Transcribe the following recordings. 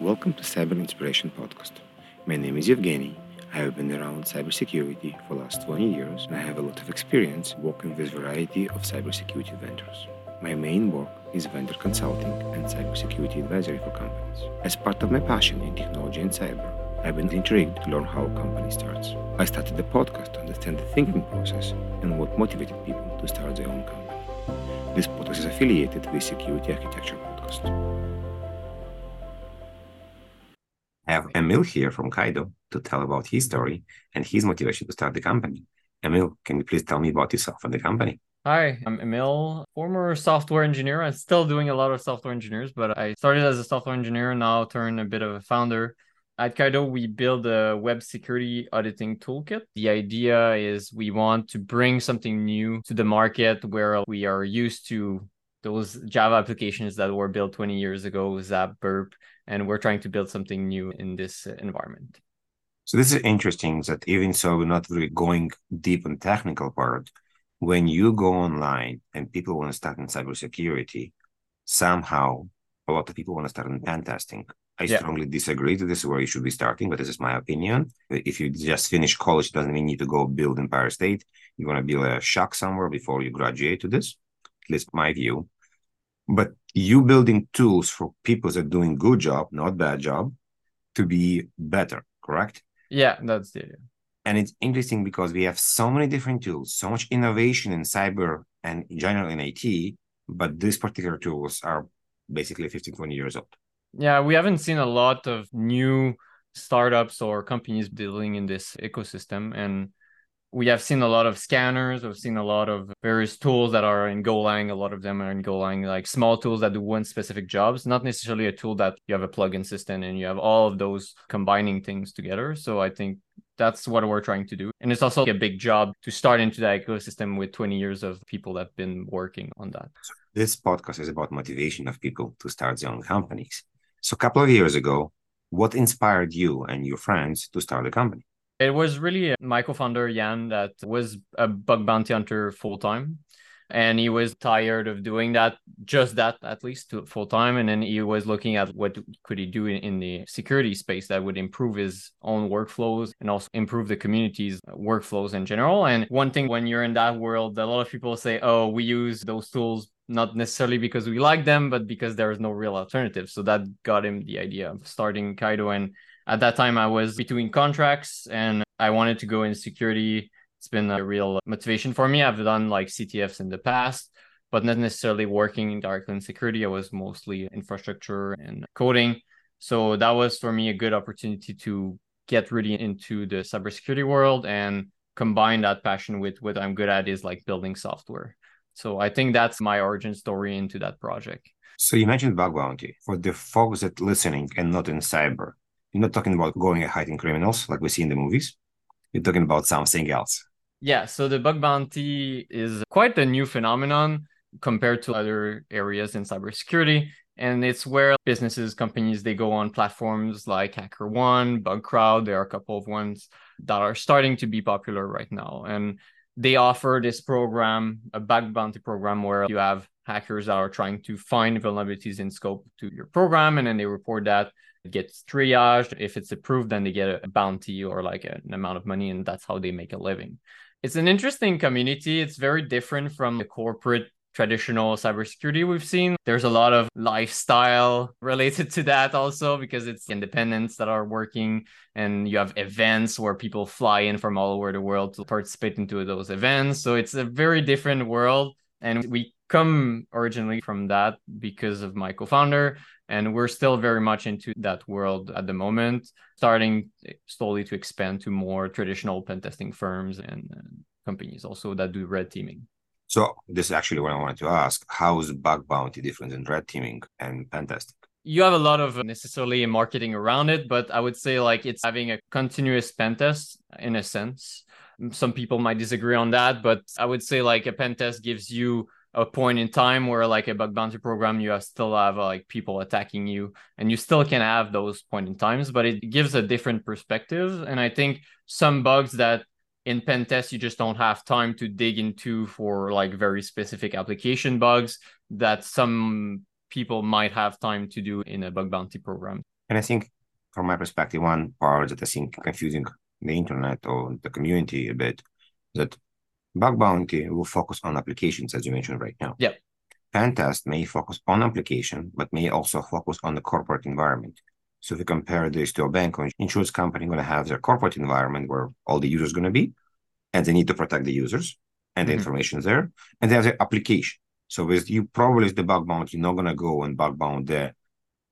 Welcome to Cyber Inspiration Podcast. My name is Evgeny. I have been around cybersecurity for the last 20 years and I have a lot of experience working with a variety of cybersecurity vendors. My main work is vendor consulting and cybersecurity advisory for companies. As part of my passion in technology and cyber, I've been intrigued to learn how a company starts. I started the podcast to understand the thinking process and what motivated people to start their own company. This podcast is affiliated with Security Architecture Podcast. I have Emile here from Caido to tell about his story and his motivation to start the company. Emile, can you please tell me about yourself and the company? Hi, I'm Emile, former software engineer. I'm still doing a lot of software engineers, but I started as a software engineer, and now turned a bit of a founder. At Caido, we build a web security auditing toolkit. The idea is we want to bring something new to the market where we are used to those Java applications that were built 20 years ago, Zap, Burp, and we're trying to build something new in this uh, environment. So this is interesting that even so we're not really going deep on technical part, when you go online and people want to start in cybersecurity, somehow a lot of people want to start in pen testing. I yeah. strongly disagree that this is where you should be starting, but this is my opinion. If you just finish college, it doesn't mean you need to go build Empire State. You want to build a shack somewhere before you graduate to this, at least my view but you building tools for people that are doing good job not bad job to be better correct? Yeah that's the idea. And it's interesting because we have so many different tools so much innovation in cyber and in general in it but these particular tools are basically 15 20 years old. Yeah we haven't seen a lot of new startups or companies building in this ecosystem and we have seen a lot of scanners. We've seen a lot of various tools that are in Golang. A lot of them are in Golang, like small tools that do one specific jobs, not necessarily a tool that you have a plugin system and you have all of those combining things together. So I think that's what we're trying to do. And it's also a big job to start into that ecosystem with 20 years of people that have been working on that. So this podcast is about motivation of people to start their own companies. So a couple of years ago, what inspired you and your friends to start a company? It was really uh, my co-founder Jan that was a bug bounty hunter full time, and he was tired of doing that, just that at least full time, and then he was looking at what could he do in, in the security space that would improve his own workflows and also improve the community's workflows in general. And one thing when you're in that world, a lot of people say, "Oh, we use those tools." Not necessarily because we like them, but because there is no real alternative. So that got him the idea of starting Caido and at that time I was between contracts and I wanted to go in security. It's been a real motivation for me. I've done like CTFs in the past, but not necessarily working directly in security. I was mostly infrastructure and coding. So that was for me a good opportunity to get really into the cybersecurity world and combine that passion with what I'm good at is like building software. So I think that's my origin story into that project. So you mentioned bug bounty. For the folks that listening and not in cyber, you're not talking about going and hiding criminals like we see in the movies. You're talking about something else. Yeah. So the bug bounty is quite a new phenomenon compared to other areas in cybersecurity. And it's where businesses, companies, they go on platforms like HackerOne, BugCrowd. There are a couple of ones that are starting to be popular right now. And they offer this program, a bug bounty program, where you have hackers that are trying to find vulnerabilities in scope to your program, and then they report that gets triaged. If it's approved, then they get a bounty or like an amount of money, and that's how they make a living. It's an interesting community. It's very different from the corporate traditional cybersecurity we've seen. There's a lot of lifestyle related to that also because it's independents that are working and you have events where people fly in from all over the world to participate into those events. So it's a very different world and we come originally from that because of my co-founder and we're still very much into that world at the moment starting slowly to expand to more traditional pen testing firms and uh, companies also that do red teaming. So this is actually what i wanted to ask. How is bug bounty different in red teaming and pen testing? You have a lot of uh, necessarily marketing around it but i would say like it's having a continuous pen test in a sense. Some people might disagree on that but i would say like a pen test gives you a point in time where like a bug bounty program you have still have uh, like people attacking you and you still can have those point in times but it gives a different perspective. And i think some bugs that in pen test you just don't have time to dig into for like very specific application bugs that some people might have time to do in a bug bounty program. And I think from my perspective, one part that I think confusing the internet or the community a bit that bug bounty will focus on applications, as you mentioned right now. Yeah. Pentest may focus on application, but may also focus on the corporate environment. So if you compare this to a bank or insurance company, going to have their corporate environment where all the users going to be, and they need to protect the users and the mm-hmm. information there, and there's the application. So with you probably is the bug bounty, you're not going to go and bug bound the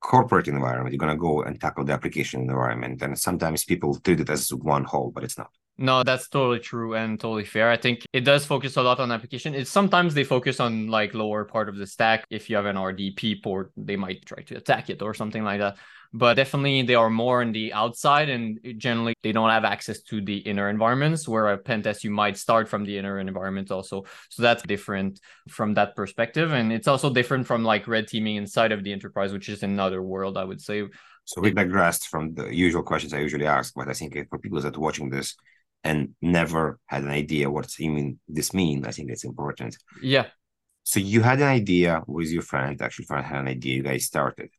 corporate environment. You're going to go and tackle the application environment, and sometimes people treat it as one whole, but it's not. No, that's totally true and totally fair. I think it does focus a lot on application. It's sometimes they focus on like lower part of the stack. If you have an RDP port, they might try to attack it or something like that. But definitely they are more on the outside and generally they don't have access to the inner environments where a pen test you might start from the inner environment also. So that's different from that perspective. And it's also different from like red teaming inside of the enterprise, which is another world, I would say. So we digressed from the usual questions I usually ask, but I think for people that are watching this, and never had an idea what even this mean. I think it's important. Yeah. So you had an idea with your friend. Actually, friend had an idea. You guys started.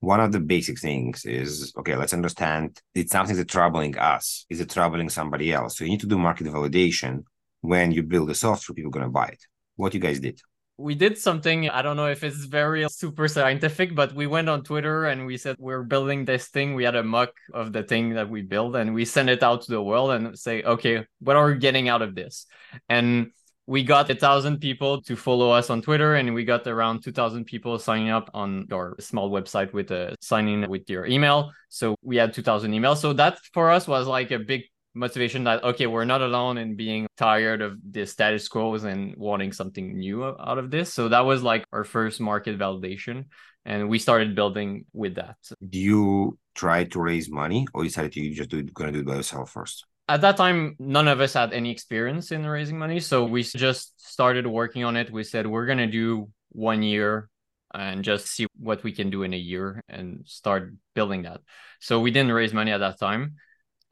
One of the basic things is okay. Let's understand. It's something that's troubling us. Is it troubling somebody else? So you need to do market validation when you build a software. People are going to buy it. What you guys did? We did something i don't know if it's very super scientific but we went on twitter and we said we're building this thing we had a mock of the thing that we built and we sent it out to the world and say okay what are we getting out of this and we got a thousand people to follow us on Twitter, and we got around 2,000 people signing up on our small website with a signing with your email. So we had 2,000 emails. So that for us was like a big motivation that okay we're not alone in being tired of the status quos and wanting something new out of this. So that was like our first market validation and we started building with that. Do you try to raise money or you decided you just do it, gonna do it by yourself first? At that time none of us had any experience in raising money so we just started working on it. We said we're gonna do one year and just see what we can do in a year and start building that. So we didn't raise money at that time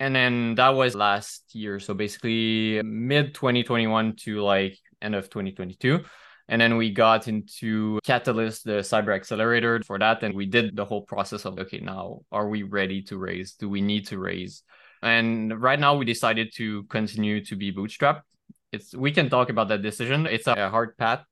and then that was last year. So basically mid 2021 to like end of 2022 and then we got into catalyst the cyber accelerator. For that and we did the whole process of okay now are we ready to raise? Do we need to raise? And right now we decided to continue to be bootstrapped. It's we can talk about that decision. It's a hard path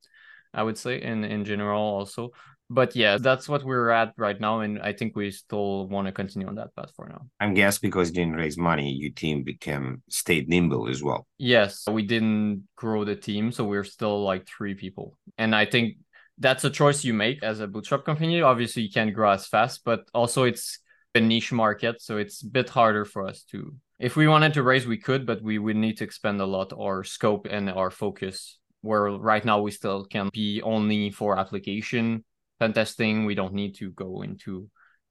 i would say in in general also but yeah, that's what we're at right now, and I think we still want to continue on that path for now. I'm guess because you didn't raise money, your team became stayed nimble as well. Yes, we didn't grow the team, so we're still like three people, and I think that's a choice you make as a bootstrap company. Obviously, you can't grow as fast, but also it's a niche market, so it's a bit harder for us to. If we wanted to raise, we could, but we would need to expand a lot our scope and our focus. Where right now we still can be only for application pen testing. We don't need to go into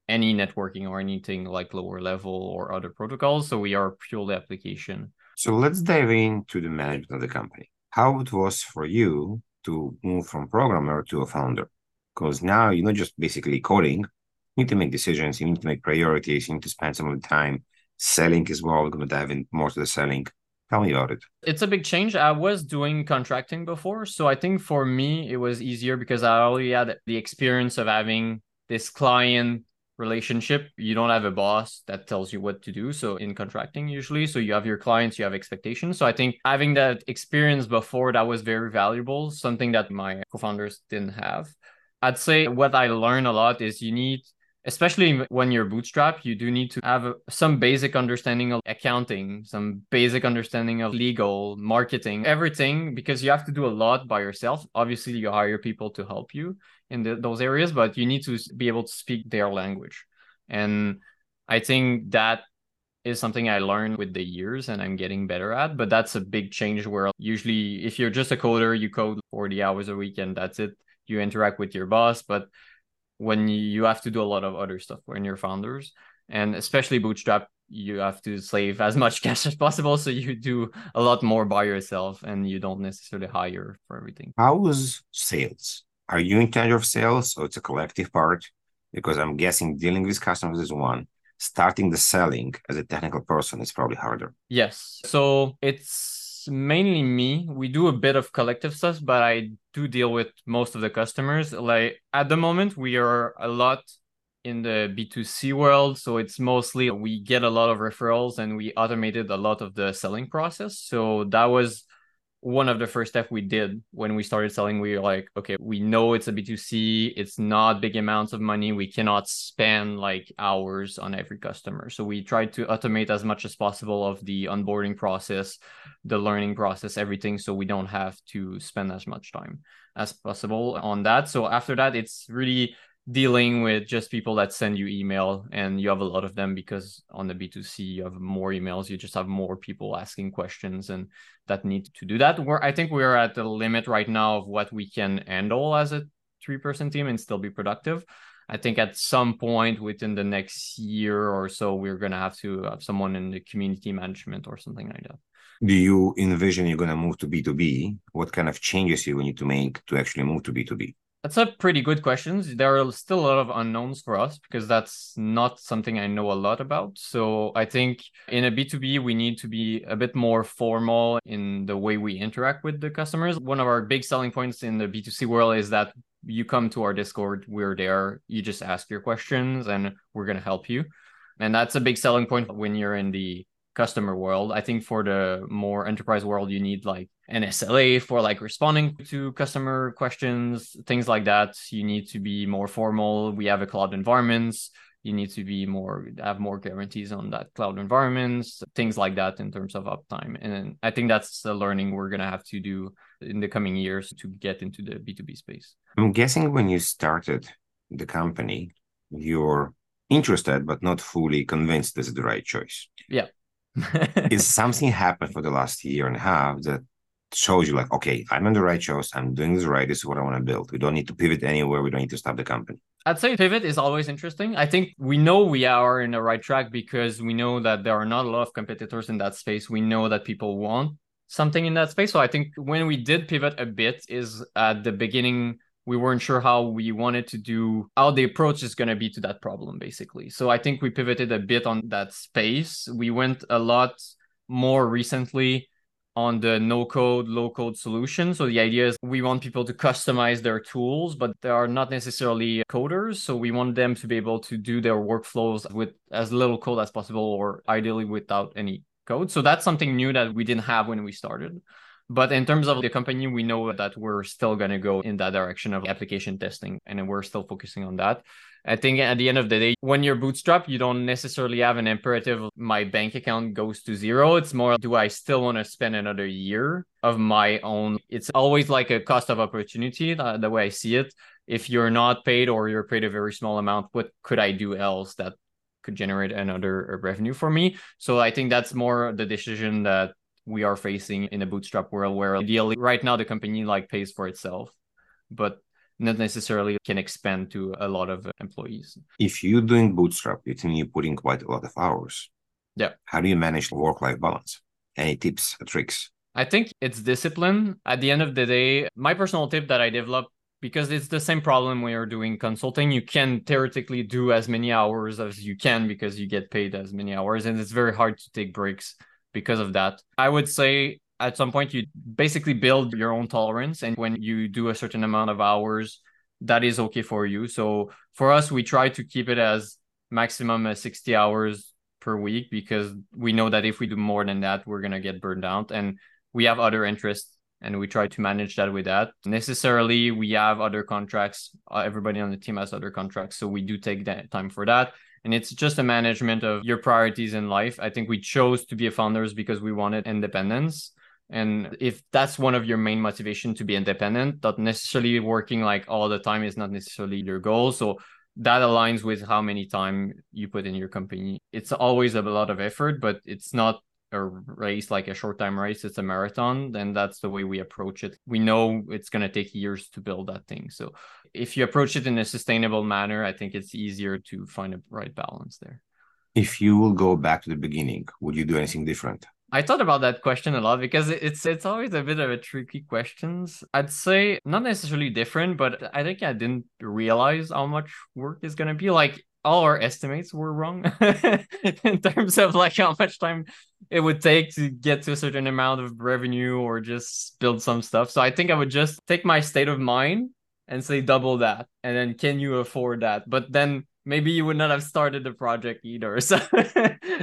any networking or anything like lower level or other protocols. So we are purely application. So let's dive into the management of the company. How it was for you to move from programmer to a founder? Because now you're not just basically coding. You need to make decisions. You need to make priorities. You need to spend some of the time selling as well. We're going to dive in more to the selling. Tell me about it. It's a big change. I was doing contracting before. So I think for me, it was easier because I already had the experience of having this client relationship. You don't have a boss that tells you what to do. So in contracting, usually, so you have your clients, you have expectations. So I think having that experience before that was very valuable, something that my co founders didn't have. I'd say what I learned a lot is you need especially when you're bootstrap, you do need to have some basic understanding of accounting, some basic understanding of legal, marketing, everything, because you have to do a lot by yourself. Obviously, you hire people to help you in the, those areas, but you need to be able to speak their language. And I think that is something I learned with the years and I'm getting better at. But that's a big change where usually, if you're just a coder, you code 40 hours a week and that's it. You interact with your boss. But when you have to do a lot of other stuff when you're founders. And especially bootstrap you have to save as much cash as possible. So you do a lot more by yourself and you don't necessarily hire for everything. How was sales? Are you in charge of sales? So it's a collective part because i'm guessing dealing with customers is one. Starting the selling as a technical person is probably harder. Yes. So it's mainly me. We do a bit of collective stuff, but I do deal with most of the customers. Like at the moment, we are a lot in the B2C world. So it's mostly we get a lot of referrals and we automated a lot of the selling process. So that was one of the first steps we did when we started selling we were like okay we know it's a b2c it's not big amounts of money we cannot spend like hours on every customer. So we tried to automate as much as possible of the onboarding process the learning process everything so we don't have to spend as much time as possible on that. So after that it's really dealing with just people that send you email and you have a lot of them because on the b2c you have more emails you just have more people asking questions and that need to do that. Where i think we're at the limit right now of what we can handle as a three person team and still be productive. I think at some point within the next year or so we're going to have to have someone in the community management or something like that. Do you envision you're going to move to b2b what kind of changes do you need to make to actually move to b2b that's a pretty good question. There are still a lot of unknowns for us because that's not something I know a lot about. So I think in a B2B, we need to be a bit more formal in the way we interact with the customers. One of our big selling points in the B2C world is that you come to our Discord, we're there, you just ask your questions and we're going to help you. And that's a big selling point when you're in the customer world. I think for the more enterprise world, you need like an SLA for like responding to customer questions, things like that. You need to be more formal. We have a cloud environments. You need to be more have more guarantees on that cloud environments, things like that in terms of uptime. And I think that's the learning we're gonna have to do in the coming years to get into the B2B space. I'm guessing when you started the company, you're interested but not fully convinced this is the right choice. Yeah. is something happened for the last year and a half that shows you like, okay, I'm on the right choice. I'm doing this right. This is what I want to build. We don't need to pivot anywhere. We don't need to stop the company. I'd say pivot is always interesting. I think we know we are in the right track because we know that there are not a lot of competitors in that space. We know that people want something in that space. So I think when we did pivot a bit is at the beginning we weren't sure how we wanted to do how the approach is going to be to that problem basically. So i think we pivoted a bit on that space. We went a lot more recently on the no code low code solution. So the idea is we want people to customize their tools but they are not necessarily coders. So we want them to be able to do their workflows with as little code as possible or ideally without any code. So that's something new that we didn't have when we started but in terms of the company, we know that we're still going to go in that direction of application testing, and we're still focusing on that. I think at the end of the day, when you're bootstrap, you don't necessarily have an imperative. My bank account goes to zero. It's more, do I still want to spend another year of my own? It's always like a cost of opportunity, the, the way I see it. If you're not paid or you're paid a very small amount, what could I do else that could generate another uh, revenue for me? So I think that's more the decision that we are facing in a bootstrap world where ideally right now the company like pays for itself but not necessarily can expand to a lot of employees. If you're doing bootstrap it's mean you're putting quite a lot of hours. Yeah. How do you manage work-life balance? Any tips or tricks? I think it's discipline. At the end of the day my personal tip that i developed because it's the same problem when you're doing consulting. You can theoretically do as many hours as you can because you get paid as many hours, and it's very hard to take breaks because of that. I would say at some point you basically build your own tolerance and when you do a certain amount of hours that is okay for you. So for us we try to keep it as maximum as 60 hours per week because we know that if we do more than that we're going to get burned out and we have other interests and we try to manage that with that. Necessarily we have other contracts. Uh, everybody on the team has other contracts so we do take that time for that and it's just a management of your priorities in life. I think we chose to be a founders because we wanted independence. And if that's one of your main motivation to be independent, not necessarily working like all the time is not necessarily your goal. So that aligns with how many time you put in your company. It's always a lot of effort, but it's not a race like a short time race it's a marathon then that's the way we approach it we know it's going to take years to build that thing so if you approach it in a sustainable manner i think it's easier to find a right balance there if you will go back to the beginning would you do anything different I thought about that question a lot because it's it's always a bit of a tricky questions. I'd say not necessarily different, but I think I didn't realize how much work is gonna be. Like all our estimates were wrong in terms of like how much time it would take to get to a certain amount of revenue or just build some stuff. So I think I would just take my state of mind and say double that. And then can you afford that? But then maybe you would not have started the project either. So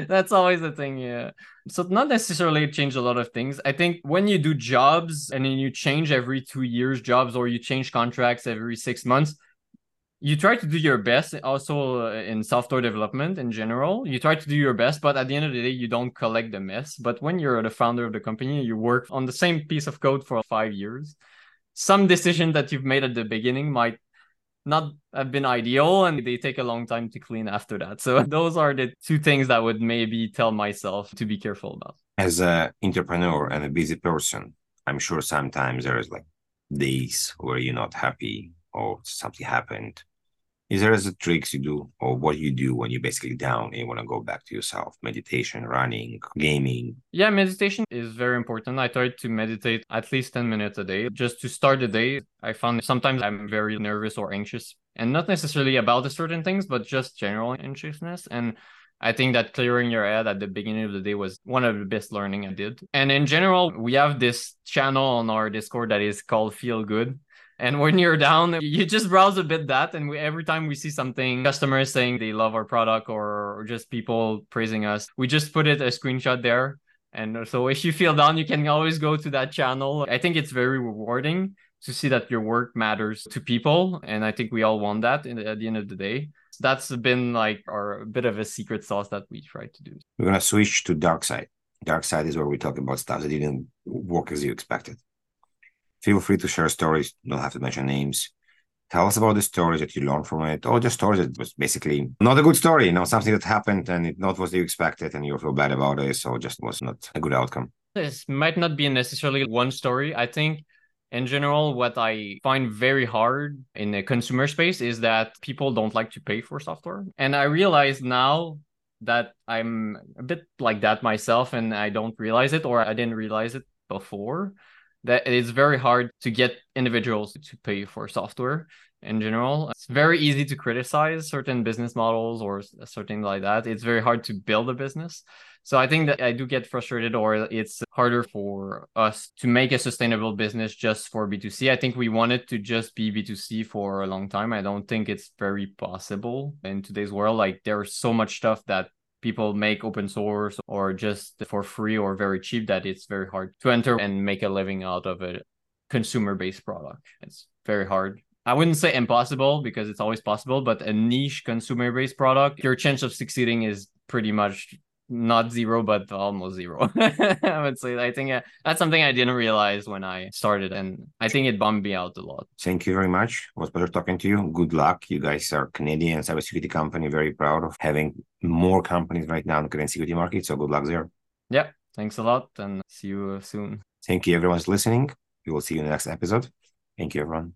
that's always the thing. Yeah. So not necessarily change a lot of things. I think when you do jobs and then you change every two years jobs or you change contracts every six months, you try to do your best also uh, in software development in general you try to do your best but at the end of the day you don't collect the mess but when you're the founder of the company you work on the same piece of code for five years some decision that you've made at the beginning might not have been ideal and they take a long time to clean after that. So those are the two things that would maybe tell myself to be careful about. As an entrepreneur and a busy person i'm sure sometimes there's like days where you're not happy or something happened is there as a tricks you do or what you do when you're basically down and you want to go back to yourself? Meditation running gaming? Yeah meditation is very important. I try to meditate at least 10 minutes a day. Just to start the day i found sometimes i'm very nervous or anxious and not necessarily about certain things but just general anxiousness. And I think that clearing your head at the beginning of the day was one of the best learning I did. And in general, we have this channel on our Discord that is called Feel Good. And when you're down, you just browse a bit that. And we, every time we see something, customers saying they love our product or, or just people praising us, we just put it a screenshot there. And so if you feel down, you can always go to that channel. I think it's very rewarding to see that your work matters to people. And I think we all want that at the end of the day. So that's been like our bit of a secret sauce that we try to do. We're going to switch to dark side. Dark side is where we talk about stuff that didn't work as you expected. Feel free to share stories. You don't have to mention names. Tell us about the stories that you learned from it, or the stories that was basically not a good story, you know, something that happened and it not was you expected and you feel bad about it, so just was not a good outcome. This might not be necessarily one story. I think in general, what I find very hard in the consumer space is that people don't like to pay for software. And I realize now that I'm a bit like that myself and I don't realize it or I didn't realize it before that it's very hard to get individuals to pay for software in general. It's very easy to criticize certain business models or something like that. It's very hard to build a business. So I think that I do get frustrated or it's harder for us to make a sustainable business just for B2C. I think we wanted to just be B2C for a long time. I don't think it's very possible in today's world. Like there's so much stuff that people make open source or just for free or very cheap that it's very hard to enter and make a living out of a consumer based product. It's very hard. I wouldn't say impossible because it's always possible, but a niche consumer based product, your chance of succeeding is pretty much not zero, but almost zero. I would say. I think uh, that's something I didn't realize when I started, and I think it bummed me out a lot. Thank you very much. It was pleasure talking to you. Good luck. You guys are Canadian cybersecurity company. Very proud of having more companies right now in the Canadian security market. So good luck there. Yeah. Thanks a lot, and see you soon. Thank you, everyone's listening. We will see you in the next episode. Thank you, everyone.